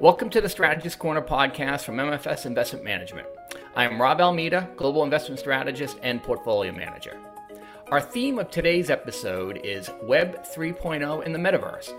Welcome to the Strategist Corner podcast from MFS Investment Management. I am Rob Almeida, Global Investment Strategist and Portfolio Manager. Our theme of today's episode is Web 3.0 in the Metaverse,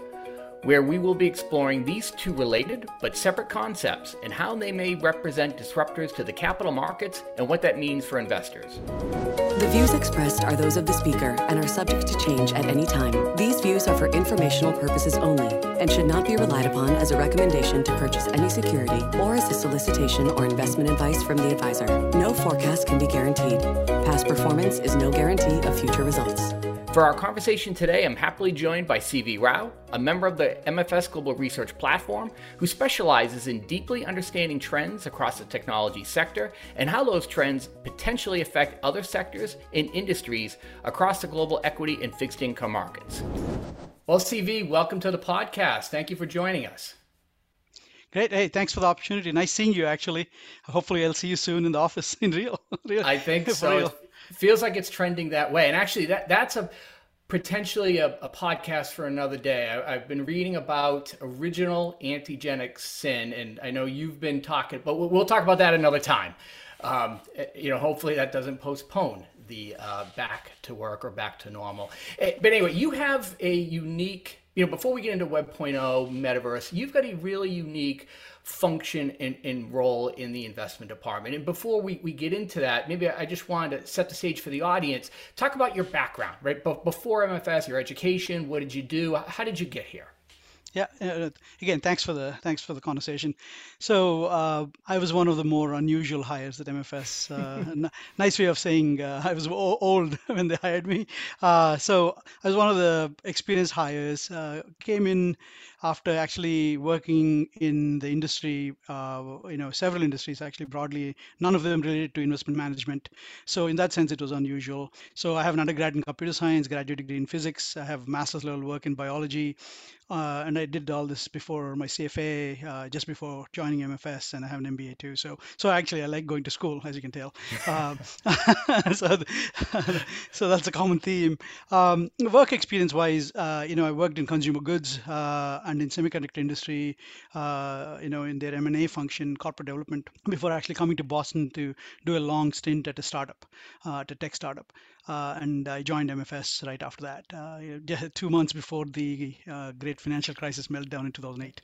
where we will be exploring these two related but separate concepts and how they may represent disruptors to the capital markets and what that means for investors. The views expressed are those of the speaker and are subject to change at any time. These views are for informational purposes only and should not be relied upon as a recommendation to purchase any security or as a solicitation or investment advice from the advisor. No forecast can be guaranteed. Past performance is no guarantee of future results. For our conversation today, I'm happily joined by CV Rao, a member of the MFS Global Research Platform who specializes in deeply understanding trends across the technology sector and how those trends potentially affect other sectors and industries across the global equity and fixed income markets. Well, CV, welcome to the podcast. Thank you for joining us. Great. Hey, thanks for the opportunity. Nice seeing you, actually. Hopefully, I'll see you soon in the office in real. real I think so feels like it's trending that way. And actually, that that's a potentially a, a podcast for another day. I, have been reading about original antigenic sin, and I know you've been talking, but we'll, we'll talk about that another time. Um, you know, hopefully that doesn't postpone the uh, back to work or back to normal. Eh, but anyway, you have a unique. You know, before we get into Web 0.0 metaverse, you've got a really unique function and, and, role in the investment department. And before we, we get into that, maybe I just wanted to set the stage for the audience. Talk about your background, right? Before MFS, your education, what did you do? How did you get here? Yeah. Uh, again, thanks for the thanks for the conversation. So uh, I was one of the more unusual hires at MFS. Uh, n- nice way of saying uh, I was o- old when they hired me. Uh, so I was one of the experienced hires. Uh, came in after actually working in the industry, you know, several industries actually broadly. None of them related to investment management. So in that sense, it was unusual. So I have an undergrad in computer science, graduate degree in physics. I have master's level work in biology. Uh, and I did all this before my CFA, uh, just before joining MFS, and I have an MBA too. So, so actually, I like going to school, as you can tell. Um, so, so that's a common theme. Um, work experience-wise, uh, you know, I worked in consumer goods uh, and in semiconductor industry, uh, you know, in their M&A function, corporate development, before actually coming to Boston to do a long stint at a startup, uh, at a tech startup uh, and I joined MFS right after that, uh, two months before the uh, great financial crisis meltdown in 2008.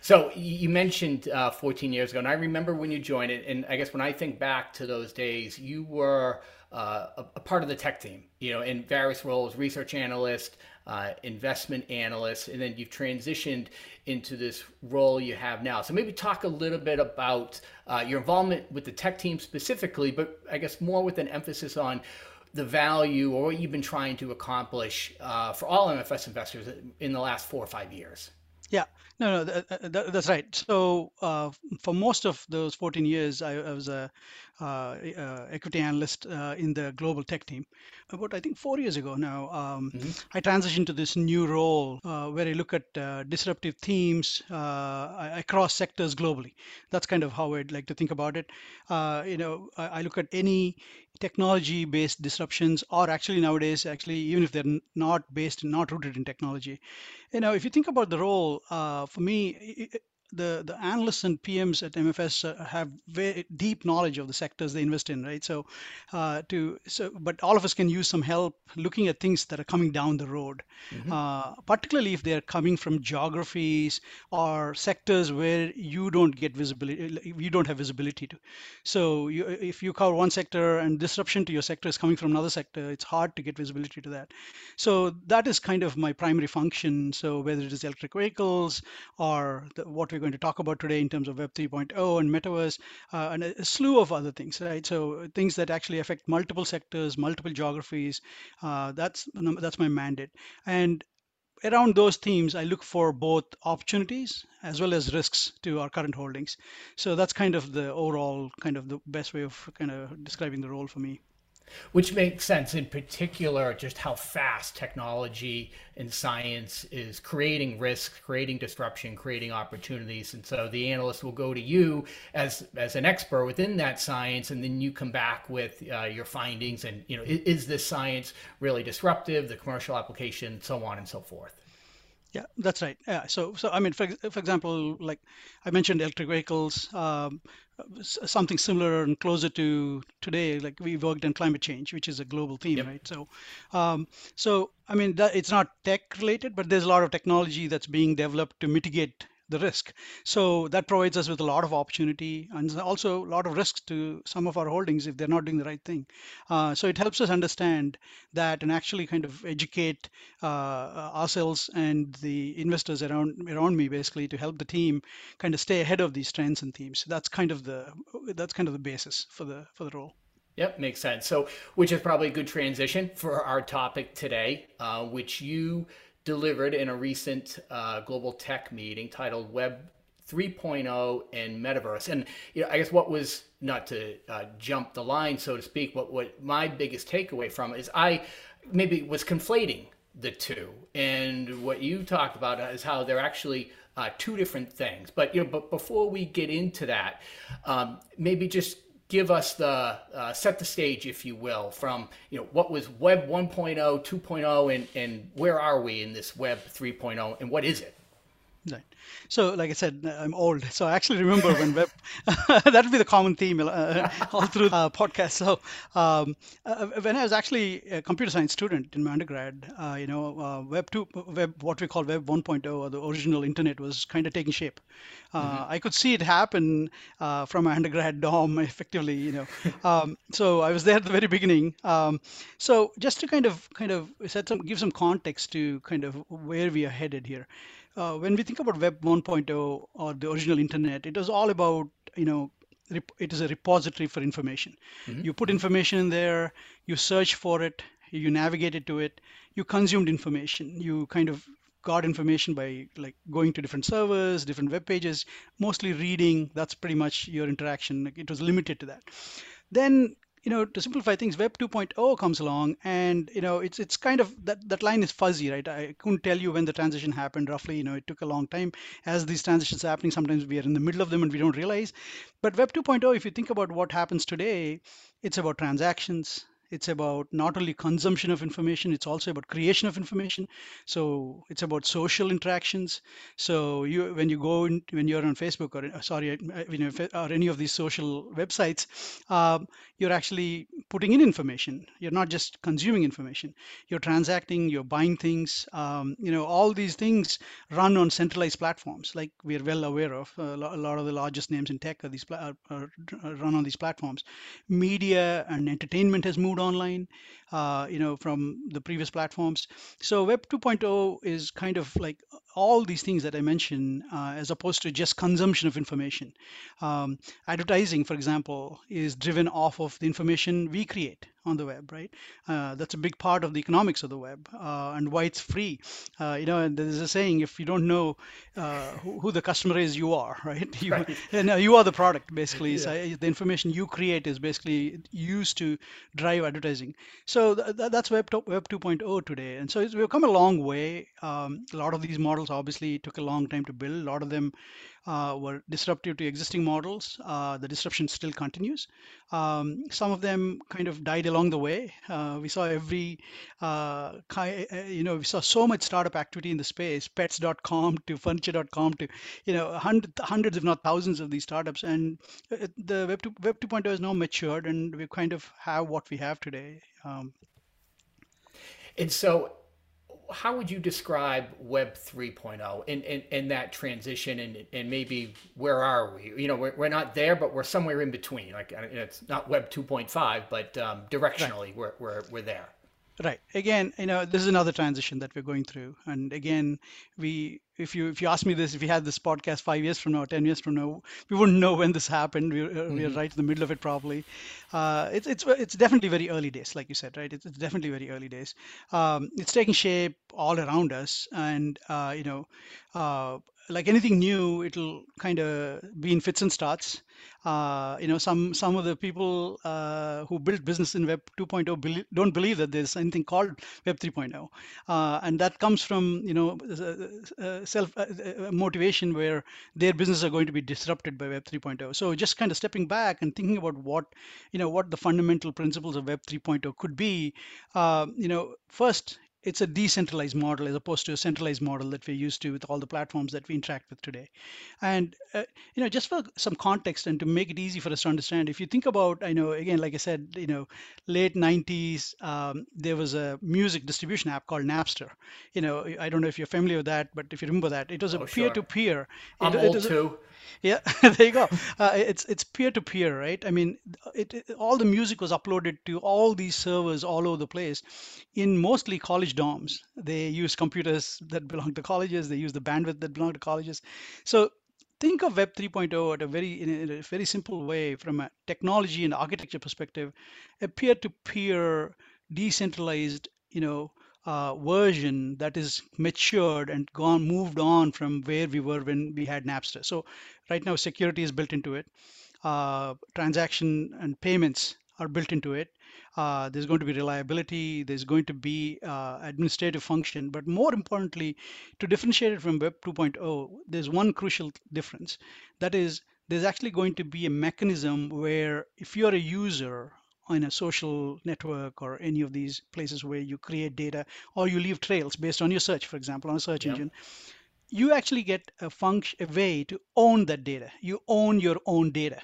So you mentioned uh, 14 years ago, and I remember when you joined it. And I guess when I think back to those days, you were uh, a, a, part of the tech team, you know, in various roles, research analyst, uh, investment analyst, and then you've transitioned into this role you have now. So maybe talk a little bit about uh, your involvement with the tech team specifically, but I guess more with an emphasis on the value or what you've been trying to accomplish uh, for all MFS investors in the last four or five years. Yeah, no, no, that, that, that's right. So uh, for most of those 14 years, I, I was a equity analyst uh, in the global tech team. About I think four years ago now, um, mm-hmm. I transitioned to this new role uh, where I look at uh, disruptive themes across sectors globally. That's kind of how I'd like to think about it. you know, I, I look at any technology based disruptions or actually nowadays actually even if they're not based not rooted in technology you know if you think about the role uh, for me the the analysts and PMs at MFS uh, have very deep knowledge of the sectors they invest in, right? So, uh, to so, but all of us can use some help looking at things that are coming down the road, mm-hmm. uh, particularly if they are coming from geographies or sectors where you don't get visibility, you don't have visibility to. So, you, if you cover one sector and disruption to your sector is coming from another sector, it's hard to get visibility to that. So that is kind of my primary function. So whether it is electric vehicles or the, what we going to talk about today in terms of Web 3.0 and metaverse uh, and a, slew of other things, right? So things that actually affect multiple sectors, multiple geographies. Uh, that's that's my mandate. And around those themes, I look for both opportunities as well as risks to our current holdings. So that's kind of the overall kind of the best way of kind of describing the role for me. Which makes sense, in particular, just how fast technology and science is creating risk, creating disruption, creating opportunities. And so the analyst will go to you as as an expert within that science, and then you come back with uh, your findings. And you know, is, is this science really disruptive? The commercial application, so on and so forth. Yeah, that's right. Yeah. So, so I mean, for, for example, like I mentioned, electric vehicles, um, something similar and closer to today. Like we worked on climate change, which is a global theme, yep. right? So, um, so I mean, that, it's not tech related, but there's a lot of technology that's being developed to mitigate the risk. So that provides us with a lot of opportunity and also a lot of risk to some of our holdings if they're not doing the right thing. Uh, so it helps us understand that and actually kind of educate uh, ourselves and the investors around around me basically to help the team kind of stay ahead of these trends and themes. That's kind of the that's kind of the basis for the for the role. Yep, makes sense. So, which is probably a good transition for our topic today, uh, which you delivered in a recent uh, global tech meeting titled Web 3.0 and Metaverse. And you know, I guess what was not to uh, jump the line, so to speak, but what my biggest takeaway from is I maybe was conflating the two. And what you talked about is how they're actually uh, two different things. But you know, but before we get into that, um, maybe just give us the uh, set the stage, if you will, from you know what was Web 1.0, 2.0, and and where are we in this Web 3.0, and what is it? Right. So, like I said, I'm old, so I actually remember when web. that would be the common theme uh, all through the podcast. So, um, uh, when I was actually a computer science student in my undergrad, uh, you know, uh, Web two, Web what we call Web 1.0, or the original Internet, was kind of taking shape. Uh, mm-hmm. I could see it happen uh, from my undergrad dorm, effectively, you know. Um, so I was there at the very beginning. Um, so just to kind of kind of set some give some context to kind of where we are headed here uh, when we think about Web 1.0 or the original internet, it was all about, you know, it is a repository for information. Mm-hmm. You put information in there, you search for it, you navigated to it, you consumed information, you kind of got information by like going to different servers, different web pages, mostly reading. That's pretty much your interaction. It was limited to that. Then you know, to simplify things, Web 2.0 comes along, and you know, it's it's kind of that that line is fuzzy, right? I couldn't tell you when the transition happened roughly. You know, it took a long time. As these transitions are happening, sometimes we are in the middle of them and we don't realize. But Web 2.0, if you think about what happens today, it's about transactions, it's about not only consumption of information it's also about creation of information. So it's about social interactions. So you when you go in, when you're on facebook or sorry you know or any of these social websites um, you're actually putting in information. You're not just consuming information. You're transacting you're buying things um, you know all these things run on centralized platforms like we're well aware of. A lot of the largest names in tech are these are, are run on these platforms. Media and entertainment has moved online, uh, you know, from the previous platforms. So Web 2.0 is kind of like all these things that I mentioned, uh, as opposed to just consumption of information. Um, advertising, for example, is driven off of the information we create on the web, right? Uh, that's a big part of the economics of the web uh, and why it's free. Uh, you know, and there's a saying: if you don't know uh, who, who, the customer is, you are, right? You, right. And, you are the product, basically. Yeah. So the information you create is basically used to drive advertising. So th- that's Web, Web 2.0 today, and so we've come a long way. Um, a lot of these models obviously took a long time to build. A lot of them uh, were disruptive to existing models. Uh, the disruption still continues. Um, some of them kind of died along the way. Uh, we saw every, uh, uh, you know, we saw so much startup activity in the space, pets.com to furniture.com to, you know, hundred, hundreds, if not thousands of these startups. And the Web, 2, Web 2.0 is now matured and we kind of have what we have today. Um, and so how would you describe Web 3.0 in, in, in that transition and, and maybe where are we? You know, we're, we're not there, but we're somewhere in between. Like it's not Web 2.5, but um, directionally right. we're, we're, we're there. Right. Again, you know, this is another transition that we're going through. And again, we if you if you ask me this, if we had this podcast five years from now, ten years from now, we wouldn't know when this happened. We're, mm-hmm. we're right in the middle of it, probably. Uh, it's it's it's definitely very early days, like you said, right? It's, it's definitely very early days. Um, it's taking shape all around us, and uh, you know, uh, like anything new, it'll kind of be in fits and starts. Uh, you know, some some of the people uh, who built business in Web 2.0 believe, don't believe that there's anything called Web 3.0, uh, and that comes from you know uh, uh, self uh, motivation where their business are going to be disrupted by Web 3.0. So just kind of stepping back and thinking about what you know what the fundamental principles of Web 3.0 could be. you know, first it's a decentralized model as opposed to a centralized model that we're used to with all the platforms that we interact with today. And uh, you know, just for some context and to make it easy for us to understand, if you think about, I know again, like I said, you know, late '90s, um, there was a music distribution app called Napster. You know, I don't know if you're familiar with that, but if you remember that, it was a Oh, peer-to-peer. I'm it, old was a- too. Yeah, there you go. Uh, it's it's peer to peer, right? I mean, it, it all the music was uploaded to all these servers all over the place, in mostly college dorms. They use computers that belong to colleges. They use the bandwidth that belong to colleges. So think of Web 3.0 at a very in a, very simple way from a technology and architecture perspective, a peer to peer, decentralized, you know. Uh, version that is matured and gone moved on from where we were when we had Napster. So right now security is built into it. Uh, transaction and payments are built into it. Uh, there's going to be reliability. There's going to be uh, administrative function. But more importantly to differentiate it from web 2.0 there's one crucial difference. That is there's actually going to be a mechanism where if you're a user on a social network or any of these places where you create data or you leave trails based on your search for example on a search engine you actually get a function a way to own that data. You own your own data.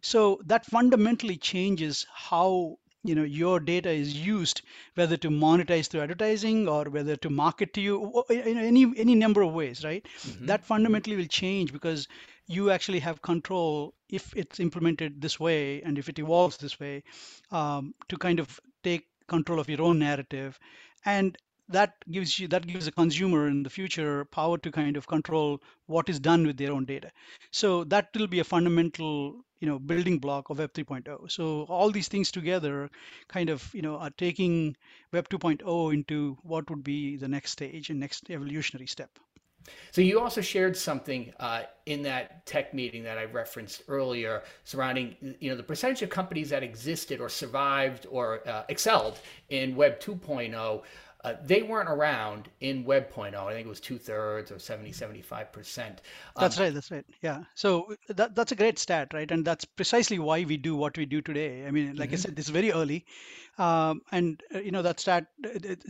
So that fundamentally changes how you know your data is used whether to monetize through advertising or whether to market to you know, any any number of ways right Mhm. that fundamentally will change because you actually have control if it's implemented this way and if it evolves this way um, to kind of take control of your own narrative and that gives you that gives the consumer in the future power to kind of control what is done with their own data. So that will be a fundamental you know building block of web 3.0 so all these things together kind of you know are taking web 2.0 into what would be the next stage and next evolutionary step. So you also shared something uh, in that tech meeting that I referenced earlier surrounding you know the percentage of companies that existed or survived or uh, excelled in Web 2.0. Uh, they weren't around in Web 0.0. I think it was two thirds or 70, 75 percent. That's right. That's right. Yeah. So that that's a great stat, right? And that's precisely why we do what we do today. I mean, like I said, this is very early, um, and uh, you know that stat,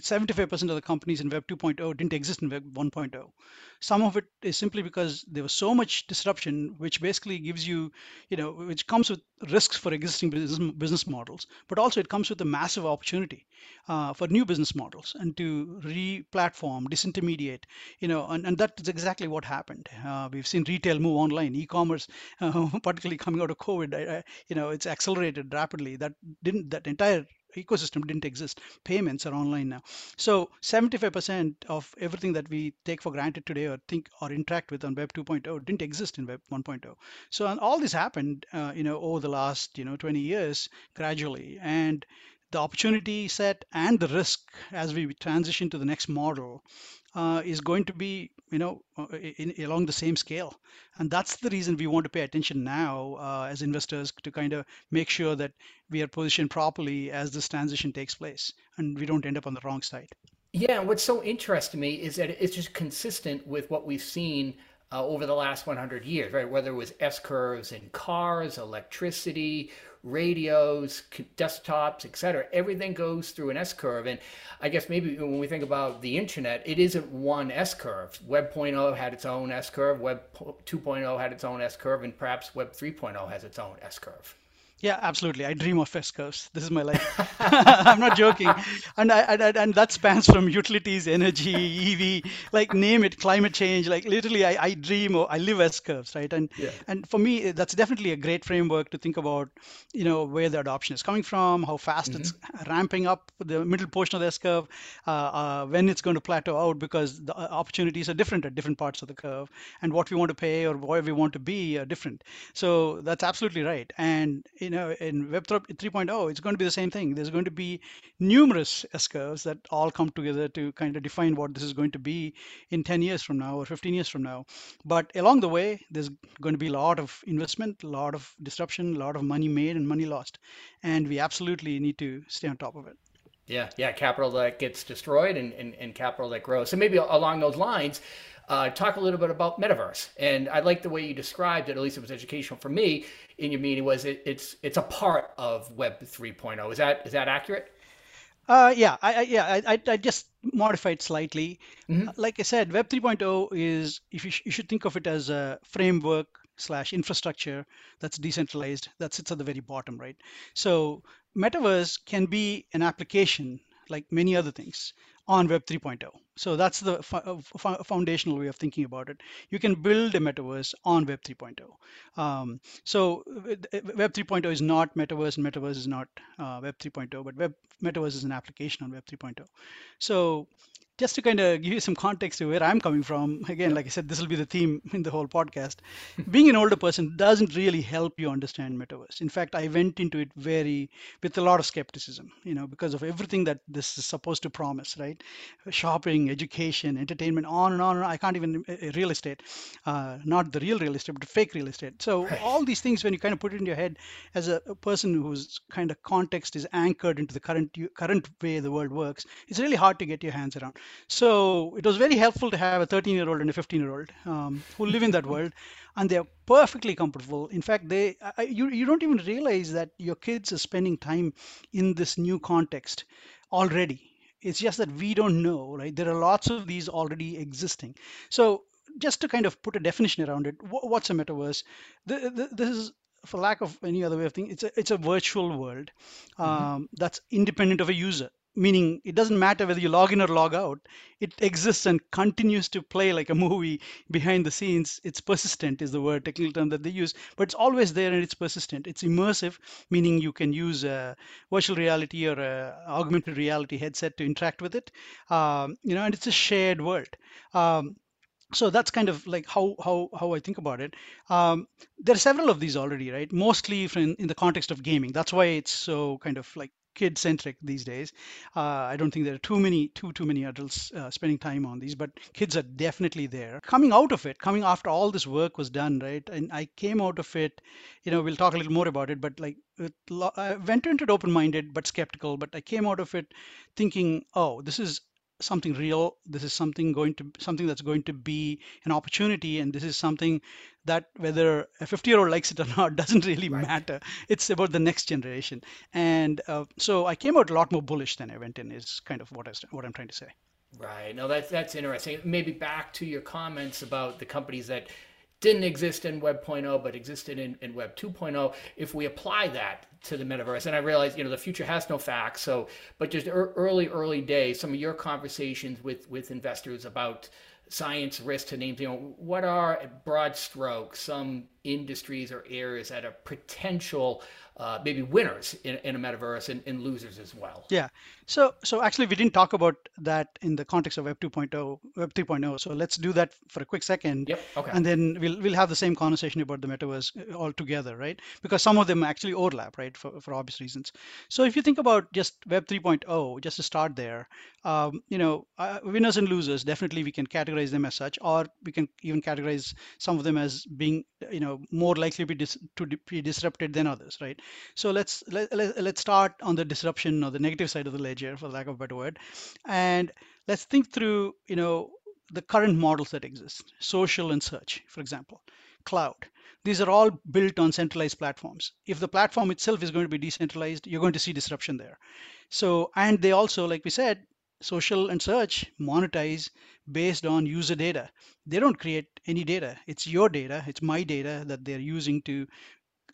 seventy-five percent of the companies in Web 2.0 didn't exist in Web 1.0. Some of it is simply because there was so much disruption, which basically gives you, you know, which comes with risks for existing business business models, but also it comes with a massive opportunity uh, for new business models and to re-platform, disintermediate, you know, and, and that's exactly what happened. Uh, we've seen retail move online, e-commerce, uh, particularly coming out of COVID, I, I, you know, it's accelerated rapidly. That didn't, that entire ecosystem didn't exist. Payments are online now. So 75% of everything that we take for granted today or think or interact with on Web 2.0 didn't exist in Web 1.0. So all this happened, uh, you know, over the last, you know, 20 years gradually. And the opportunity set and the risk as we transition to the next model uh, is going to be you know uh, in, along the same scale and that's the reason we want to pay attention now uh, as investors to kind of make sure that we are positioned properly as this transition takes place and we don't end up on the wrong side Yeah, what's so interesting to me is that it's just consistent with what we've seen uh, over the last 100 years, right? Whether it was S curves in cars, electricity, radios, desktops, etc. everything goes through an S curve. And I guess maybe when we think about the internet, it isn't one S curve. Web 0.0 had its own S curve, Web 2.0 had its own S curve, and perhaps Web 3.0 has its own S curve. Yeah, absolutely. I dream of S curves. This is my life. I'm not joking, and I, and, and that spans from utilities, energy, EV, like name it, climate change. Like literally, I, I dream or I live S curves, right? And Yeah. and for me, that's definitely a great framework to think about. You know where the adoption is coming from, how fast it's ramping up, the middle portion of the S curve, uh, uh, when it's going to plateau out, because the uh, opportunities are different at different parts of the curve, and what we want to pay or where we want to be are different. So that's absolutely right. And you know, in uh, Web 3.0, it's going to be the same thing. There's going to be numerous S curves that all come together to kind of define what this is going to be in 10 years from now or 15 years from now. But along the way, there's going to be a lot of investment, a lot of disruption, a lot of money made and money lost. And we absolutely need to stay on top of it. Yeah, yeah, capital that gets destroyed and, and, and capital that grows. So maybe along those lines, uh, talk a little bit about metaverse. And I like the way you described it. At least it was educational for me in your meeting. Was it? It's it's a part of Web 3.0. Is that is that accurate? Uh, yeah, I, I yeah, I, I just modified slightly. Mm-hmm. Like I said, Web 3.0 is if you, sh- you should think of it as a framework slash infrastructure that's decentralized that sits at the very bottom, right? So metaverse can be an application like many other things on Web 3.0. So that's the uh, foundational way of thinking about it. You can build a metaverse on Web 3.0. Um, so uh, Web 3.0 is not metaverse, and metaverse is not uh, Web 3.0, but Web metaverse is an application on Web 3.0. So just to kind of give you some context to where I'm coming from, again, like I said, this will be the theme in the whole podcast. Being an older person doesn't really help you understand metaverse. In fact, I went into it very with a lot of skepticism, you know, because of everything that this is supposed to promise, right? Shopping, education, entertainment, on and on and on. I can't even uh, uh, real estate, uh, not the real real estate, but fake real estate. So right. all these things, when you kind of put it in your head as a, a person whose kind of context is anchored into the current current way the world works, it's really hard to get your hands around. So it was very helpful to have a 13 year old and a 15 year old um, who live in that world and they're perfectly comfortable. In fact, they I, you, you don't even realize that your kids are spending time in this new context already. It's just that we don't know, right? There are lots of these already existing. So just to kind of put a definition around it, what's a metaverse? This is for lack of any other way of thinking, it's a it's a virtual world mm-hmm. um, mm-hmm. that's independent of a user meaning it doesn't matter whether you log in or log out it exists and continues to play like a movie behind the scenes it's persistent is the word technical term that they use but it's always there and it's persistent it's immersive meaning you can use a virtual reality or a augmented reality headset to interact with it um, you know and it's a shared world um, so that's kind of like how how how I think about it. Um, there are several of these already, right? Mostly in, in the context of gaming. That's why it's so kind of like kid centric these days. Uh, I don't think there are too many too too many adults uh, spending time on these, but kids are definitely there. Coming out of it, coming after all this work was done, right? And I came out of it. You know, we'll talk a little more about it, but like I went into it open-minded but skeptical. But I came out of it thinking, oh, this is something real this is something going to something that's going to be an opportunity and this is something that whether a 50 year old likes it or not doesn't really right. matter. It's about the next generation. And uh, so i came out a lot more bullish than i went in is kind of what, I, what i'm trying to say. Right. No that's that's interesting. Maybe back to your comments about the companies that didn't exist in Web 0.0 but existed in, in Web 2.0. If we apply that to the metaverse, and I realize you know the future has no facts, so but just early early days, some of your conversations with with investors about science risk to name you know what are broad strokes some industries or areas that are potential uh, maybe winners in, in a metaverse and, and, losers as well. Yeah. So so actually we didn't talk about that in the context of Web 2.0, Web 3.0. So let's do that for a quick second. Yep. Okay. And then we'll we'll have the same conversation about the metaverse uh, all together, right? Because some of them actually overlap, right? For, for obvious reasons. So if you think about just Web 3.0, just to start there, um, you know, uh, winners and losers, definitely we can categorize them as such, or we can even categorize some of them as being, you know, more likely to be, dis- to be disrupted than others, right? So let's let, let, let's start on the disruption or the negative side of the ledger, for lack of a better word, and let's think through, you know, the current models that exist, social and search, for example, cloud. These are all built on centralized platforms. If the platform itself is going to be decentralized, you're going to see disruption there. So, and they also, like we said, social and search monetize based on user data. They don't create any data. It's your data, it's my data that they're using to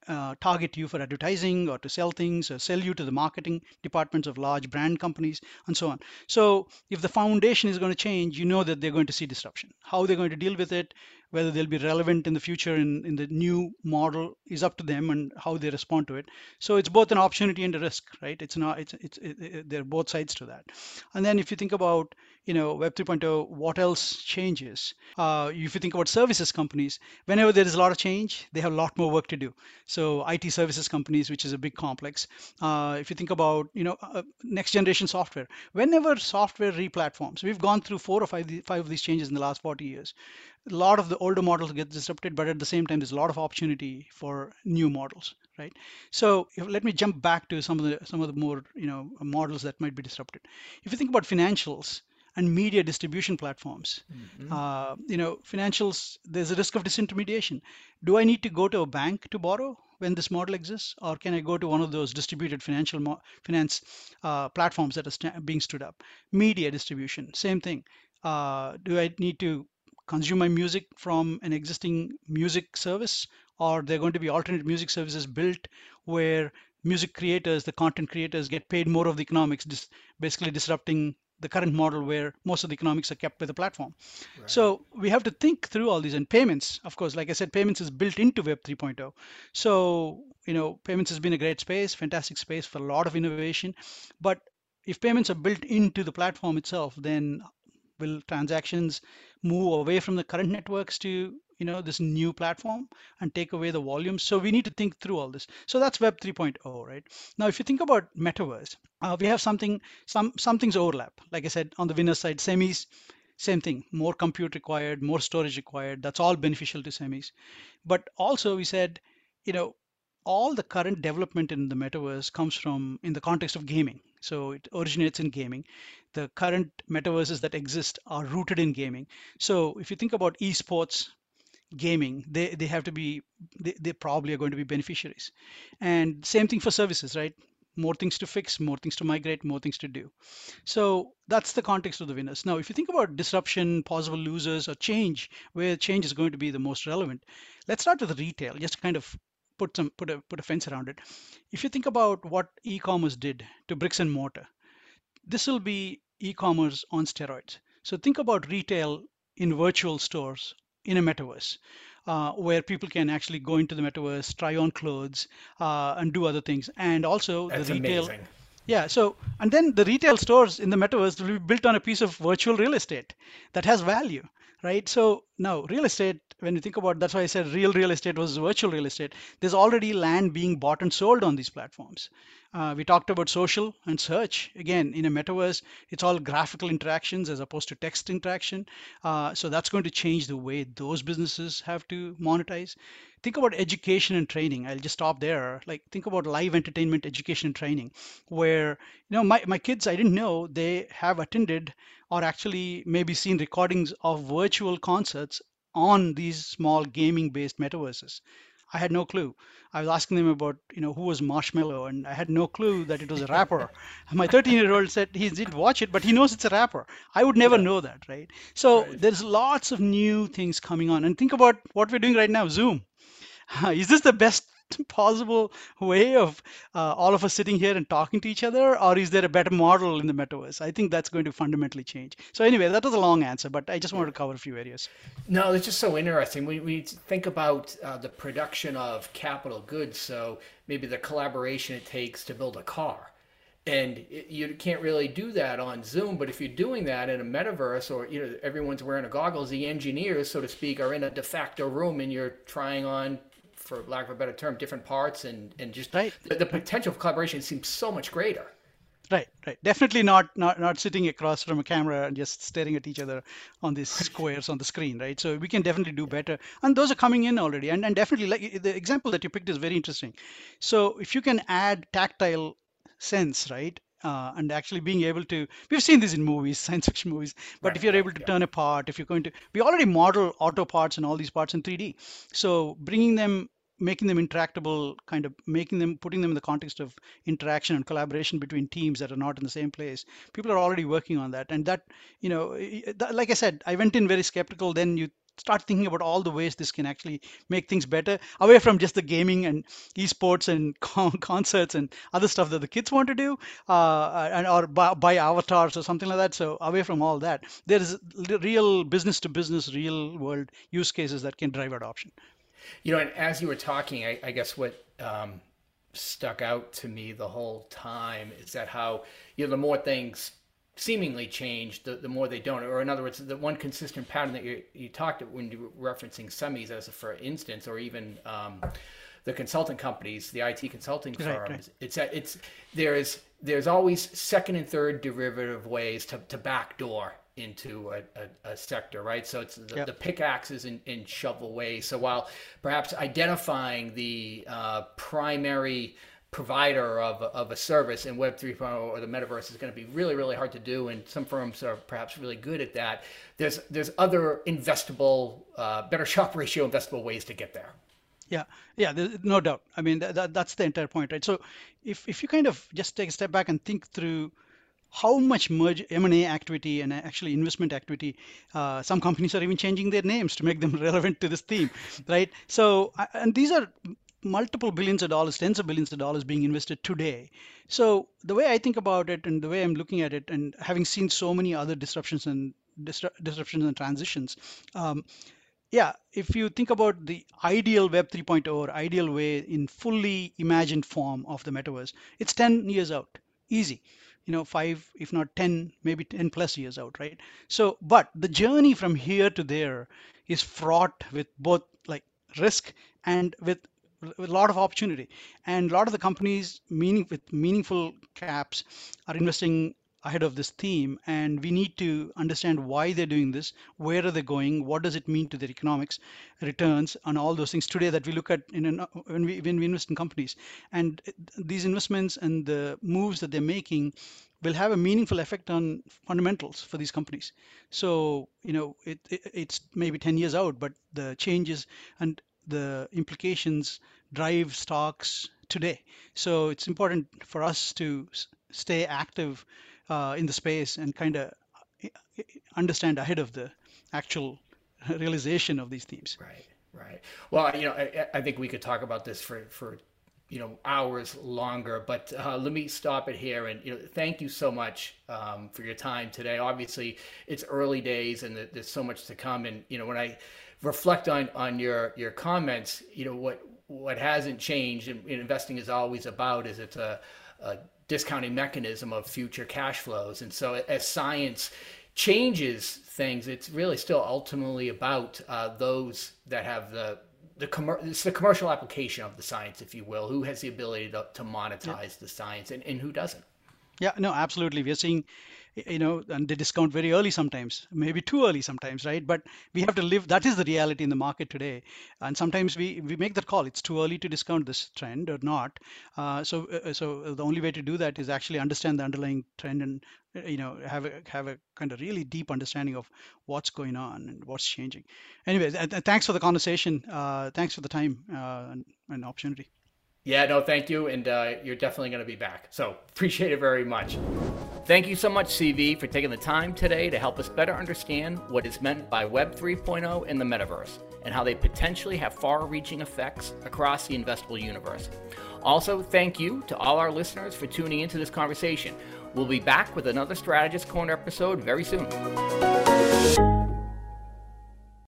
uh, target you for advertising or to sell things or sell you to the marketing departments of large brand companies and so on. So if the foundation is going to change, you know that they're going to see disruption. How they're going to deal with it, whether they'll be relevant in the future in, in the new model is up to them and how they respond to it. So it's both an opportunity and a risk, right? It's not, it's, it's, it, it, there are both sides to that. And then if you think about, you know, Web 3.0, what else changes? Uh, if you think about services companies, whenever there is a lot of change, they have a lot more work to do. So IT services companies, which is a big complex. Uh, if you think about, you know, uh, next generation software, whenever software replatforms, we've gone through four or five, five of these changes in the last 40 years a lot of the older models get disrupted, but at the same time, there's a lot of opportunity for new models, right? So if, let me jump back to some of the some of the more you know models that might be disrupted. If you think about financials and media distribution platforms, mm-hmm. uh, you know, financials, there's a risk of disintermediation. Do I need to go to a bank to borrow? when this model exists, or can I go to one of those distributed financial mo- finance uh, platforms that are st- being stood up? Media distribution, same thing. Uh, do I need to consume my music from an existing music service, or there are going to be alternate music services built where music creators, the content creators, get paid more of the economics, dis- basically disrupting the current model where most of the economics are kept by the platform. Right. So we have to think through all these and payments, of course, like I said, payments is built into Web 3.0. So, you know, payments has been a great space, fantastic space for a lot of innovation. But if payments are built into the platform itself, then will transactions move away from the current networks to you know this new platform and take away the volume. So we need to think through all this. So that's web 3.0 right? Now if you think about metaverse uh, we have something some some things overlap. Like i said on the winner side semis same thing. More compute required more storage required. That's all beneficial to semis. But also we said you know all the current development in the metaverse comes from in the context of gaming. So it originates in gaming. The current metaverses that exist are rooted in gaming. So if you think about esports gaming they they have to be they, they probably are going to be beneficiaries. And same thing for services right? More things to fix more things to migrate more things to do. So that's the context of the winners. Now if you think about disruption possible losers or change where change is going to be the most relevant let's start with retail just kind of put some put a put a fence around it. If you think about what e-commerce did to bricks and mortar this will be e-commerce on steroids. So think about retail in virtual stores in a metaverse uh, where people can actually go into the metaverse, try on clothes, uh, and do other things. And also That's the retail. Amazing. Yeah. So, and then the retail stores in the metaverse will be built on a piece of virtual real estate that has value, right? So now real estate, when you think about, that's why I said real real estate was virtual real estate. There's already land being bought and sold on these platforms. Uh, we talked about social and search. Again, in a metaverse, it's all graphical interactions as opposed to text interaction. Uh, so that's going to change the way those businesses have to monetize. Think about education and training. I'll just stop there. Like think about live entertainment, education and training, where you know my, my kids, I didn't know they have attended or actually maybe seen recordings of virtual concerts on these small gaming based metaverses. I had no clue. I was asking them about, you know, who was Marshmello, and I had no clue that it was a rapper. My 13-year-old said he didn't watch it, but he knows it's a rapper. I would never yeah. know that, right? So right. there's lots of new things coming on, and think about what we're doing right now, Zoom. Is this the best possible way of uh, all of us sitting here and talking to each other or is there a better model in the metaverse? I think that's going to fundamentally change. So anyway that was a long answer but i just wanted to cover a few areas. No it's just so interesting. We, we think about uh, the production of capital goods so maybe the collaboration it takes to build a car. And it, you can't really do that on zoom but if you're doing that in a metaverse or you know everyone's wearing a goggles the engineers so to speak are in a de facto room and you're trying on for lack of a better term, different parts and and just right. the, the potential for collaboration seems so much greater. Right, right. Definitely not not not sitting across from a camera and just staring at each other on these squares on the screen, right? So we can definitely do better, and those are coming in already. And and definitely, like the example that you picked is very interesting. So if you can add tactile sense, right, uh, and actually being able to we've seen this in movies science fiction movies but right, if you're able to yeah. turn a part if you're going to we already model auto parts and all these parts in 3d so bringing them making them interactable kind of making them putting them in the context of interaction and collaboration between teams that are not in the same place. People are already working on that. And that you know like i said i went in very skeptical. Then you start thinking about all the ways this can actually make things better away from just the gaming and esports and con- concerts and other stuff that the kids want to do uh, and or buy, buy, avatars or something like that. So away from all that there is real business to business real world use cases that can drive adoption you know, and as you were talking, I, I guess what um, stuck out to me the whole time is that how you know the more things seemingly change, the, the more they don't. Or in other words, the one consistent pattern that you you talked when you were referencing semis as a, for instance, or even um, the consulting companies, the IT consulting firms, right, right. it's it's there's there's always second and third derivative ways to, to backdoor into a, a, a, sector, right? So it's the, yep. the pickaxes and, in shovel ways. So while perhaps identifying the uh, primary provider of, of a service in Web 3.0 or the metaverse is going to be really, really hard to do, and some firms are perhaps really good at that. There's there's other investable, uh, better Sharpe ratio investable ways to get there. Yeah, yeah, no doubt. I mean, that, that, that's the entire point, right? So, if if you kind of just take a step back and think through how much merge M&A activity and actually investment activity, uh, some companies are even changing their names to make them relevant to this theme, right? So, and these are multiple billions of dollars, tens of billions of dollars being invested today. So the way I think about it and the way I'm looking at it, and having seen so many other disruptions and disruptions and transitions, um, yeah, if you think about the ideal Web 3.0 or ideal way in fully imagined form of the metaverse, it's 10 years out, easy. You know, five, if not 10, maybe 10 plus years out, right? So, but the journey from here to there is fraught with both like risk and with with a lot of opportunity and a lot of the companies meaning with meaningful caps are investing ahead of this theme and we need to understand why they're doing this where are they going what does it mean to their economics returns and all those things today that we look at in an, when we when we invest in companies and these investments and the moves that they're making will have a meaningful effect on fundamentals for these companies so you know it, it it's maybe 10 years out but the changes and the implications drive stocks today. So it's important for us to stay active uh, in the space and kind of uh, understand ahead of the actual realization of these themes. Right, right. Well, you know, I, I think we could talk about this for for you know hours longer but uh, let me stop it here and you know thank you so much um, for your time today obviously it's early days and there's so much to come and you know when i reflect on on your your comments you know what what hasn't changed and investing is always about is it's a, a discounting mechanism of future cash flows and so as science changes things it's really still ultimately about uh, those that have the the com- it's the commercial application of the science, if you will. Who has the ability to, to monetize yeah. the science, and, and who doesn't? Yeah, no, absolutely. We are seeing, you know, and they discount very early sometimes, maybe too early sometimes, right? But we have to live. That is the reality in the market today, and sometimes we we make that call. It's too early to discount this trend or not. Uh, so uh, so the only way to do that is actually understand the underlying trend and you know have a have a kind of really deep understanding of what's going on and what's changing. Anyway, th- thanks for the conversation. Uh, thanks for the time uh, and, and opportunity. Yeah, no, thank you. And uh, you're definitely going to be back. So appreciate it very much. Thank you so much, CV, for taking the time today to help us better understand what is meant by Web 3.0 in the metaverse and how they potentially have far reaching effects across the investable universe. Also, thank you to all our listeners for tuning into this conversation. We'll be back with another Strategist Corner episode very soon.